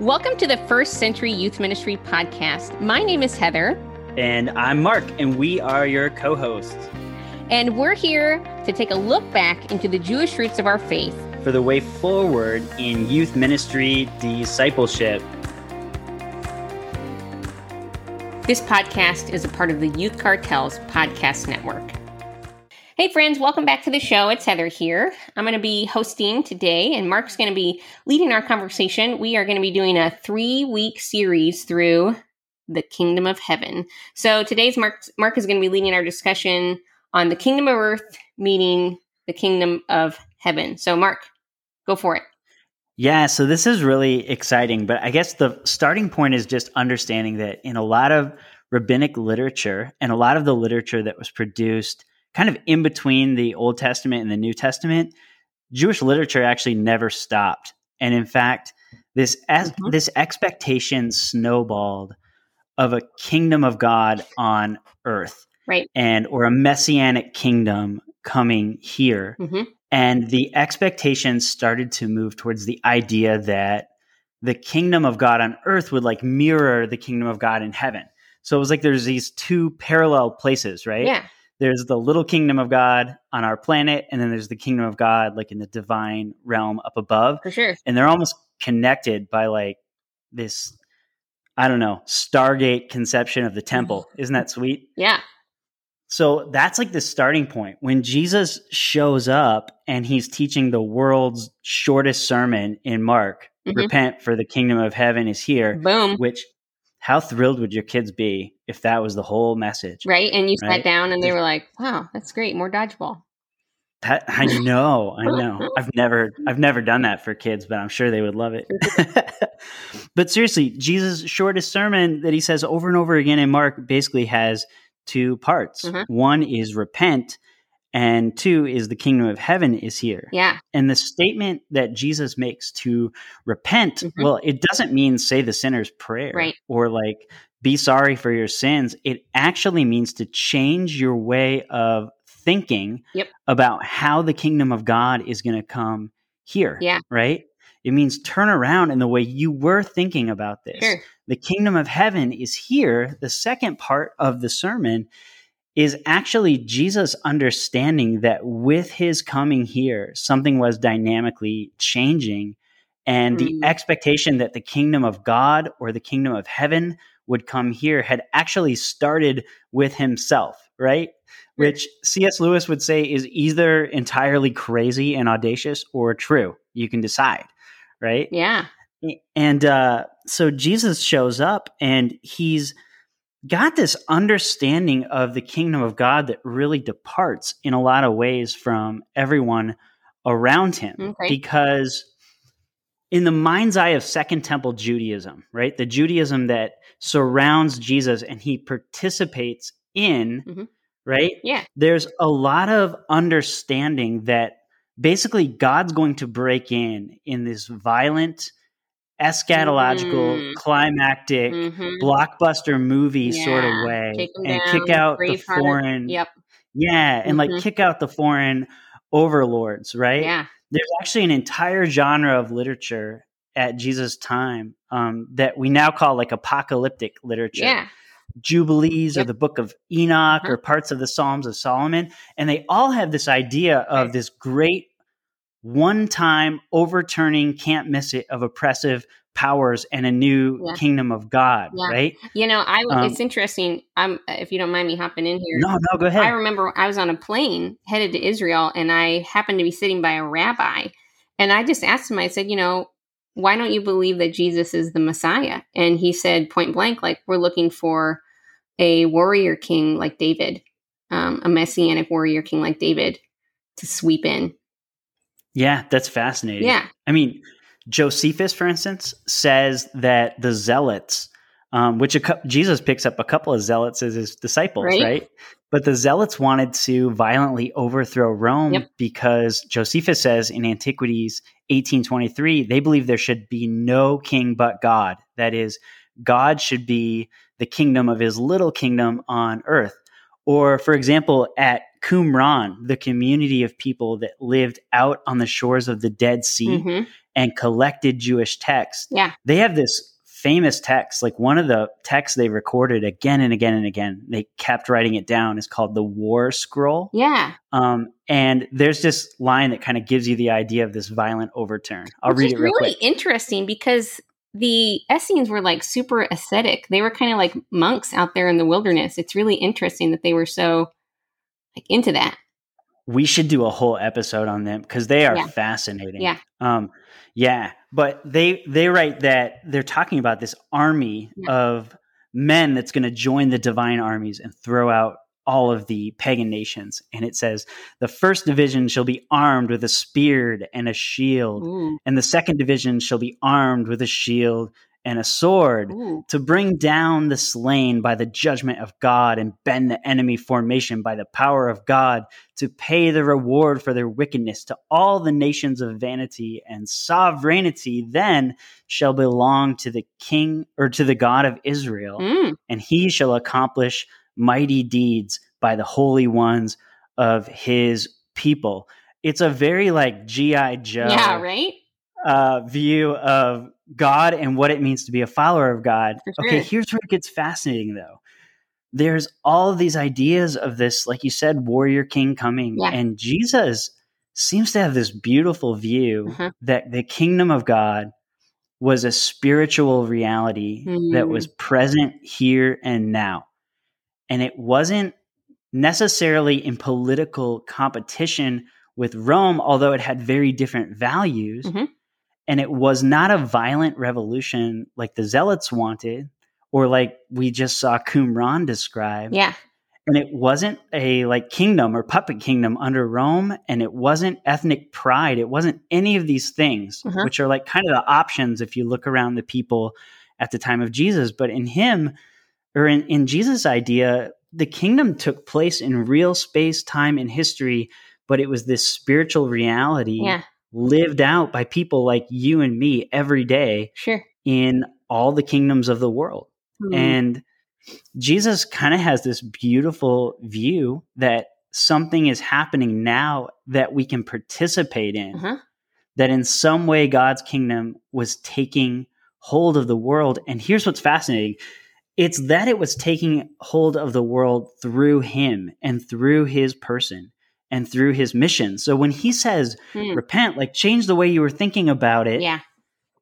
Welcome to the First Century Youth Ministry podcast. My name is Heather. And I'm Mark, and we are your co hosts. And we're here to take a look back into the Jewish roots of our faith for the way forward in youth ministry discipleship. This podcast is a part of the Youth Cartels Podcast Network. Hey, friends, welcome back to the show. It's Heather here. I'm going to be hosting today, and Mark's going to be leading our conversation. We are going to be doing a three week series through the kingdom of heaven. So today's Mark, Mark is going to be leading our discussion on the kingdom of earth meeting the kingdom of heaven. So, Mark, go for it. Yeah, so this is really exciting, but I guess the starting point is just understanding that in a lot of rabbinic literature and a lot of the literature that was produced kind of in between the Old Testament and the New Testament, Jewish literature actually never stopped. And in fact, this as, mm-hmm. this expectation snowballed of a kingdom of God on earth. Right. And or a messianic kingdom coming here. Mm-hmm. And the expectations started to move towards the idea that the kingdom of God on earth would like mirror the kingdom of God in heaven. So it was like there's these two parallel places, right? Yeah there's the little kingdom of God on our planet, and then there's the kingdom of God like in the divine realm up above. For sure. And they're almost connected by like this, I don't know, Stargate conception of the temple. Mm-hmm. Isn't that sweet? Yeah. So that's like the starting point. When Jesus shows up and he's teaching the world's shortest sermon in Mark, mm-hmm. repent for the kingdom of heaven is here. Boom. Which how thrilled would your kids be if that was the whole message? Right. And you right? sat down and they were like, wow, that's great. More dodgeball. That I know, I know. I've never I've never done that for kids, but I'm sure they would love it. but seriously, Jesus' shortest sermon that he says over and over again in Mark basically has two parts. Mm-hmm. One is repent, and two is the kingdom of heaven is here. Yeah. And the statement that Jesus makes to repent, mm-hmm. well, it doesn't mean say the sinner's prayer right. or like be sorry for your sins. It actually means to change your way of thinking yep. about how the kingdom of God is going to come here. Yeah. Right? It means turn around in the way you were thinking about this. Sure. The kingdom of heaven is here. The second part of the sermon is actually Jesus understanding that with his coming here, something was dynamically changing. And mm. the expectation that the kingdom of God or the kingdom of heaven would come here had actually started with himself, right? Which C.S. Lewis would say is either entirely crazy and audacious or true. You can decide, right? Yeah. And uh, so Jesus shows up and he's got this understanding of the kingdom of God that really departs in a lot of ways from everyone around him okay. because in the mind's eye of second temple Judaism, right? The Judaism that surrounds Jesus and he participates in, mm-hmm. right? Yeah. There's a lot of understanding that basically God's going to break in in this violent eschatological, mm-hmm. climactic, mm-hmm. blockbuster movie yeah. sort of way and kick out the foreign. Yep. Yeah, and mm-hmm. like kick out the foreign overlords, right? Yeah. There's actually an entire genre of literature at Jesus' time um, that we now call like apocalyptic literature. Yeah. Jubilees yep. or the book of Enoch uh-huh. or parts of the Psalms of Solomon. And they all have this idea of right. this great one time overturning, can't miss it, of oppressive powers and a new yeah. kingdom of God, yeah. right? You know, I um, it's interesting. I'm if you don't mind me hopping in here. No, no, go ahead. I remember I was on a plane headed to Israel and I happened to be sitting by a rabbi and I just asked him, I said, you know, why don't you believe that Jesus is the Messiah? And he said point blank, like, we're looking for a warrior king like David, um, a messianic warrior king like David to sweep in yeah, that's fascinating. Yeah. I mean, Josephus, for instance, says that the zealots, um, which a, Jesus picks up a couple of zealots as his disciples, right? right? But the zealots wanted to violently overthrow Rome yep. because Josephus says in Antiquities 1823, they believe there should be no king but God. That is, God should be the kingdom of his little kingdom on earth. Or, for example, at Qumran, the community of people that lived out on the shores of the Dead Sea hmm and collected Jewish texts, Yeah. they have this famous text. Like one of the texts they recorded again and again and again, they kept writing it down, is called the War Scroll. Yeah. Um, and there's this line that kind of gives you the idea of this violent overturn. I'll Which read it real really quick. interesting because the Essenes were like super ascetic. They were kind of like monks out there in the wilderness. It's really interesting that they were so like into that. We should do a whole episode on them because they are Yeah. fascinating. Yeah. Um, yeah. But they they write that they're talking about this army Yeah. of men that's going to join the divine armies and throw out all of the pagan nations. And it says the first division shall be armed with a spear and a shield, Ooh, and the second division shall be armed with a shield and a sword. ooh. to bring down the slain by the judgment of God and bend the enemy formation by the power of God, to pay the reward for their wickedness to all the nations of vanity and sovereignty, then shall belong to the king or to the God of Israel, Mm, and he shall accomplish mighty deeds by the holy ones of his people. It's a very like G.I. Joe yeah, right? uh, view of God and what it means to be a follower of God. Sure. Okay, here's where it gets fascinating though. There's all of these ideas of this, like you said, warrior king coming, Yeah. and Jesus seems to have this beautiful view Uh-huh. that the kingdom of God was a spiritual reality that Mm. was present here and now. And it wasn't necessarily in political competition with Rome, although it had very different values. Mhm. And it was not a violent revolution like the Zealots wanted, or like we just saw Qumran describe. Yeah. And it wasn't a like kingdom or puppet kingdom under Rome, and it wasn't ethnic pride. It wasn't any of these things, Uh-huh. which are like kind of the options if you look around the people at the time of Jesus. But in him, or in, in Jesus' idea, the kingdom took place in real space, time, and history, but it was this spiritual reality Yeah. lived out by people like you and me every day Sure. in all the kingdoms of the world. Mm. And Jesus kind of has this beautiful view that something is happening now that we can participate in, Uh-huh. that in some way God's kingdom was taking hold of the world. And here's what's fascinating it's that it was taking hold of the world through him and through his person and through his mission. So when he says, Mm. repent, like change the way you were thinking about it, Yeah.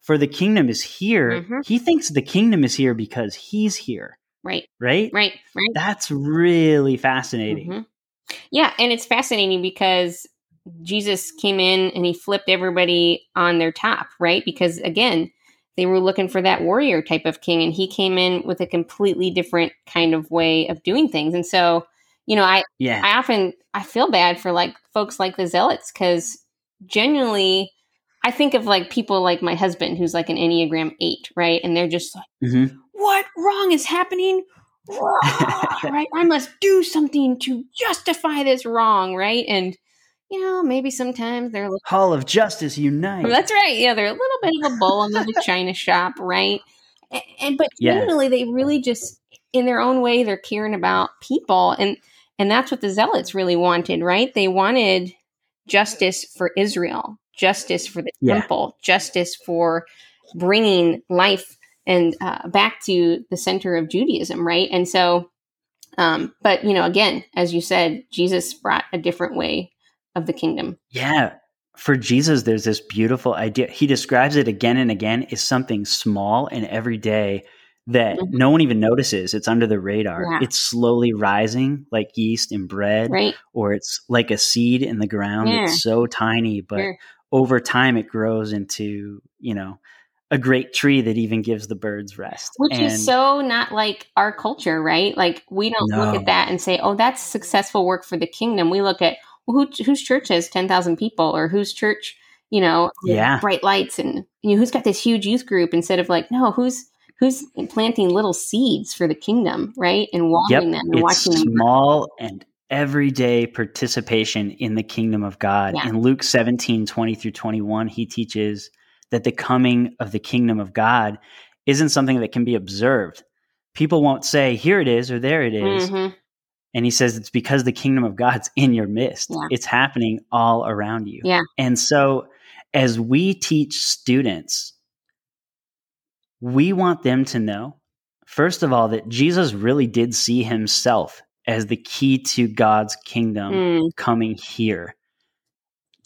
for the kingdom is here, Mhm. he thinks the kingdom is here because he's here, Right. right? Right. Right. That's really fascinating. Mhm. Yeah, and it's fascinating because Jesus came in and he flipped everybody on their top, right? Because again, they were looking for that warrior type of king, and he came in with a completely different kind of way of doing things. And so, you know, I Yeah. I often I feel bad for like folks like the zealots because genuinely, I think of like people like my husband who's like an Enneagram eight, right? And they're just like Mhm. what wrong is happening? right? I must do something to justify this wrong, right? And you know, maybe sometimes they're a little, Hall of Justice unite. that's right. Yeah, they're a little bit of a bull in the china shop, right? And, and but Yeah. generally, they really just, in their own way, they're caring about people, and and that's what the zealots really wanted, right? They wanted justice for Israel, justice for the Yeah. temple, justice for bringing life and uh, back to the center of Judaism, right? And so, um, but you know, again, as you said, Jesus brought a different way of the kingdom. yeah. For Jesus, there's this beautiful idea. He describes it again and again is something small and everyday that Mhm. no one even notices. It's under the radar. Yeah. It's slowly rising like yeast in bread, Right? or it's like a seed in the ground. Yeah. It's so tiny, but Sure. over time it grows into, you know, a great tree that even gives the birds rest. Which And- is so not like our culture, right? Like we don't look at that and say, "Oh, that's successful work for the kingdom." We look at who, whose church has ten thousand people, or whose church, you know, Yeah. bright lights, and you know, who's got this huge youth group. Instead of like, no, who's who's planting little seeds for the kingdom, right? And watering them and it's watching them. small and everyday participation in the kingdom of God. Yeah. In Luke 17, 20 through 21, he teaches that the coming of the kingdom of God isn't something that can be observed. People won't say, here it is or there it is. Mhm. And he says it's because the kingdom of God's in your midst. Yeah. It's happening all around you. Yeah. And so as we teach students, we want them to know, first of all, that Jesus really did see himself as the key to God's kingdom Mm, coming here,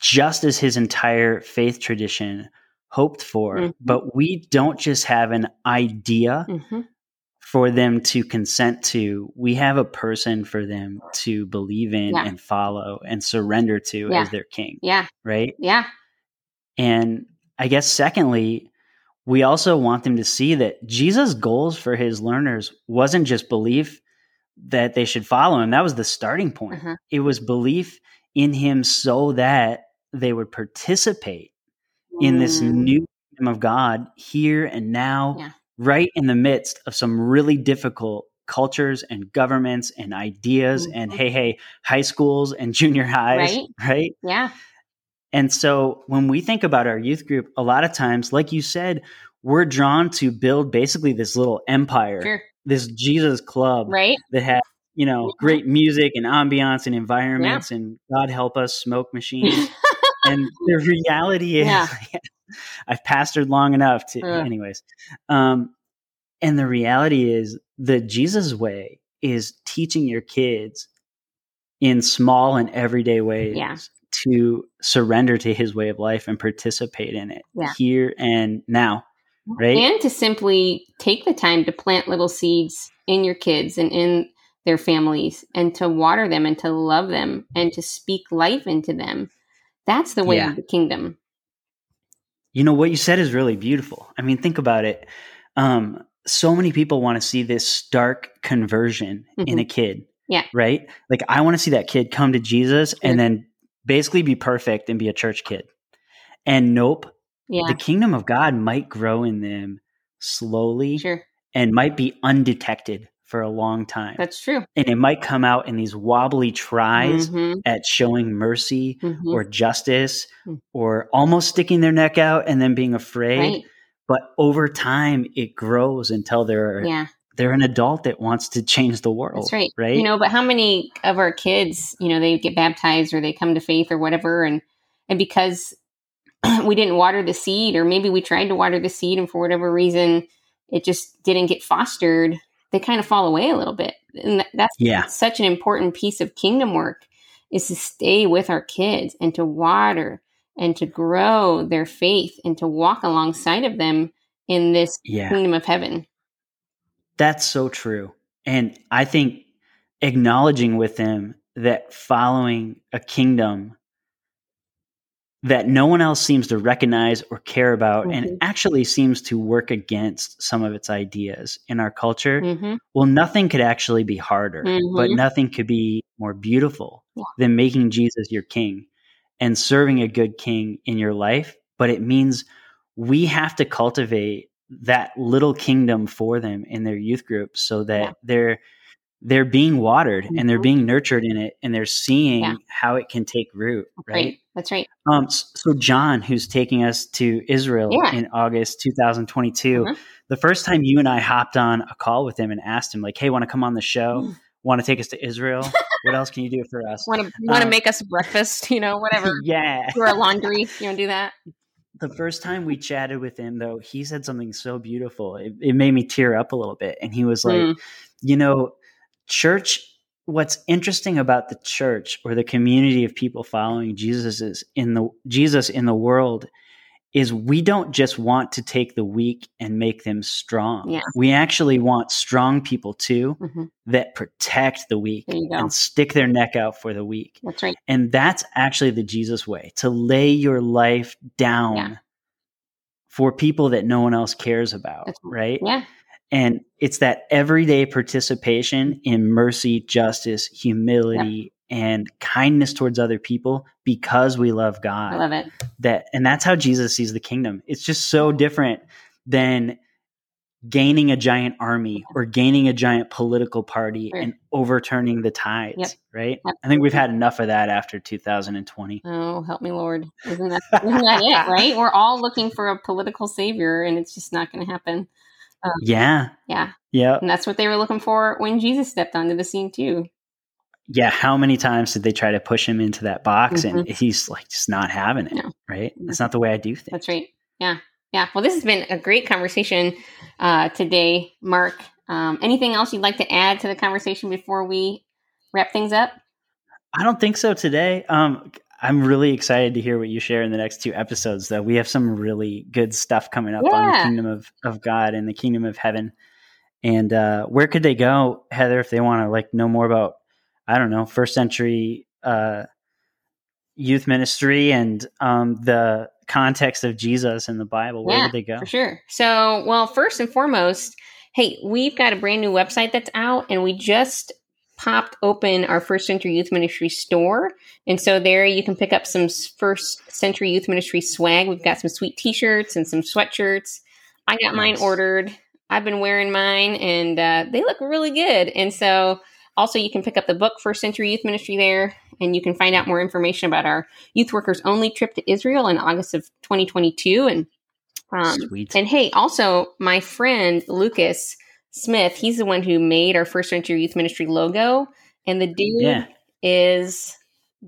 just as his entire faith tradition hoped for. Mhm. But we don't just have an idea mhm. For them to consent to, we have a person for them to believe in Yeah. and follow and surrender to Yeah. as their king, Yeah. right? Yeah. And I guess, secondly, we also want them to see that Jesus' goals for his learners wasn't just belief that they should follow him. That was the starting point. Uh-huh. It was belief in him so that they would participate in this Mm, new kingdom of God here and now, Yeah. Right in the midst of some really difficult cultures and governments and ideas and Mhm. hey, hey, high schools and junior highs, Right. right? Yeah. And so when we think about our youth group, a lot of times, like you said, we're drawn to build basically this little empire, Sure. this Jesus club Right. that has, you know, Yeah. great music and ambiance and environments and God help us, smoke machines. and the reality is Yeah. I've pastored long enough to Ugh. anyways. Um and the reality is the Jesus way is teaching your kids in small and everyday ways Yeah. to surrender to his way of life and participate in it Yeah. here and now. Right? And to simply take the time to plant little seeds in your kids and in their families and to water them and to love them and to speak life into them. That's the way Yeah. of the kingdom. You know what you said is really beautiful. I mean, think about it. Um, so many people want to see this stark conversion in a kid. Yeah. Right? Like I want to see that kid come to Jesus Sure. and then basically be perfect and be a church kid. And nope, Yeah. the kingdom of God might grow in them slowly Sure. and might be undetected for a long time. That's true. and it might come out in these wobbly tries Mhm, at showing mercy mhm. or justice Mm. or almost sticking their neck out and then being afraid Right. but over time it grows until they're Yeah. they're an adult that wants to change the world That's right. right You know, but how many of our kids, you know, they get baptized or they come to faith or whatever, and and because we didn't water the seed, or maybe we tried to water the seed, and for whatever reason, it just didn't get fostered. They kind of fall away a little bit, and that's yeah. such an important piece of kingdom work is to stay with our kids and to water and to grow their faith and to walk alongside of them in this yeah. kingdom of heaven. that's so true. And i think acknowledging with them that following a kingdom that no one else seems to recognize or care about Mhm. and actually seems to work against some of its ideas in our culture hmm well nothing could actually be harder but Mhm. nothing could be more beautiful Yeah. than making jesus your king and serving a good king in your life but it means we have to cultivate that little kingdom for them in their youth groups so that Yeah. they're they're being watered and they're Mhm. being nurtured in it and they're seeing Yeah. how it can take root Right. right That's right. um, so John, who's taking us to Israel Yeah. in August 2022, Mhm. the first time you and I hopped on a call with him and asked him, like, "Hey, want to come on the show? Mm. Want to take us to Israel? what else can you do for us?" Want to want to Um, make us breakfast? You know, whatever. yeah. Do our laundry. You want to do that? The first time we chatted with him, though, he said something so beautiful. It, it made me tear up a little bit, and he was like, Mm. "You know, church." What's interesting about the church or the community of people following Jesus is in the Jesus in the world is we don't just want to take the weak and make them strong. Yeah. We actually want strong people too hmm that protect the weak There you go. and stick their neck out for the weak. That's right. And that's actually the Jesus way to lay your life down Yeah. for people that no one else cares about, That's right? Yeah. And it's that everyday participation in mercy, justice, humility, and kindness towards other people because we love God I love it. that and that's how Jesus sees the kingdom. It's just so different than gaining a giant army or gaining a giant political party and overturning the tides, Yep. right? I think we've had enough of that after 2020. Oh, help me, Lord. Isn't that, isn't that it, right? We're all looking for a political savior, and it's just not going to happen. Yeah. Yeah. Yeah. And that's what they were looking for when Jesus stepped onto the scene, too. yeah, how many times did they try to push him into that box Mhm. and he's like just not having it, No. right? That's not the way I do things. That's right. Yeah. Yeah. Well, this has been a great conversation uh, today, Mark. Um, anything else you'd like to add to the conversation before we wrap things up? I don't think so today. Um, I'm really excited to hear what you share in the next two episodes, though. We have some really good stuff coming up on the kingdom of, of God and the kingdom of heaven. And uh, where could they go, Heather, if they want to like know more about, I don't know, first century uh, youth ministry and um, the context of Jesus in the Bible? Where Yeah, would they go? For sure. So, well, first and foremost, hey, we've got a brand new website that's out, and we just popped open our First Century Youth Ministry store. And so there you can pick up some First Century Youth Ministry swag. We've got some sweet t shirts and some sweatshirts. I got mine ordered. I've been wearing mine, and uh, they look really good. And so also, you can pick up the book First Century Youth Ministry there, and you can find out more information about our youth workers only trip to Israel in August of 2022. And um, Sweet. and hey, also my friend Lucas Smith, he's the one who made our First Century Youth Ministry logo, and the dude yeah. is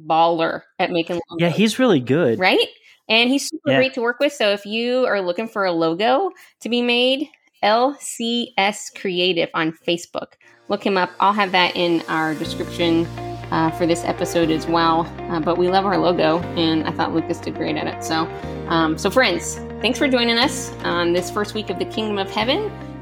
baller at making logos. Yeah, he's really good. right, and he's super Yeah. great to work with. So if you are looking for a logo to be made, LCS Creative on Facebook. Look him up. I'll have that in our description uh, for this episode as well. Uh, but we love our logo, and I thought Lucas did great at it. So, um, so friends, thanks for joining us on this first week of the Kingdom of Heaven,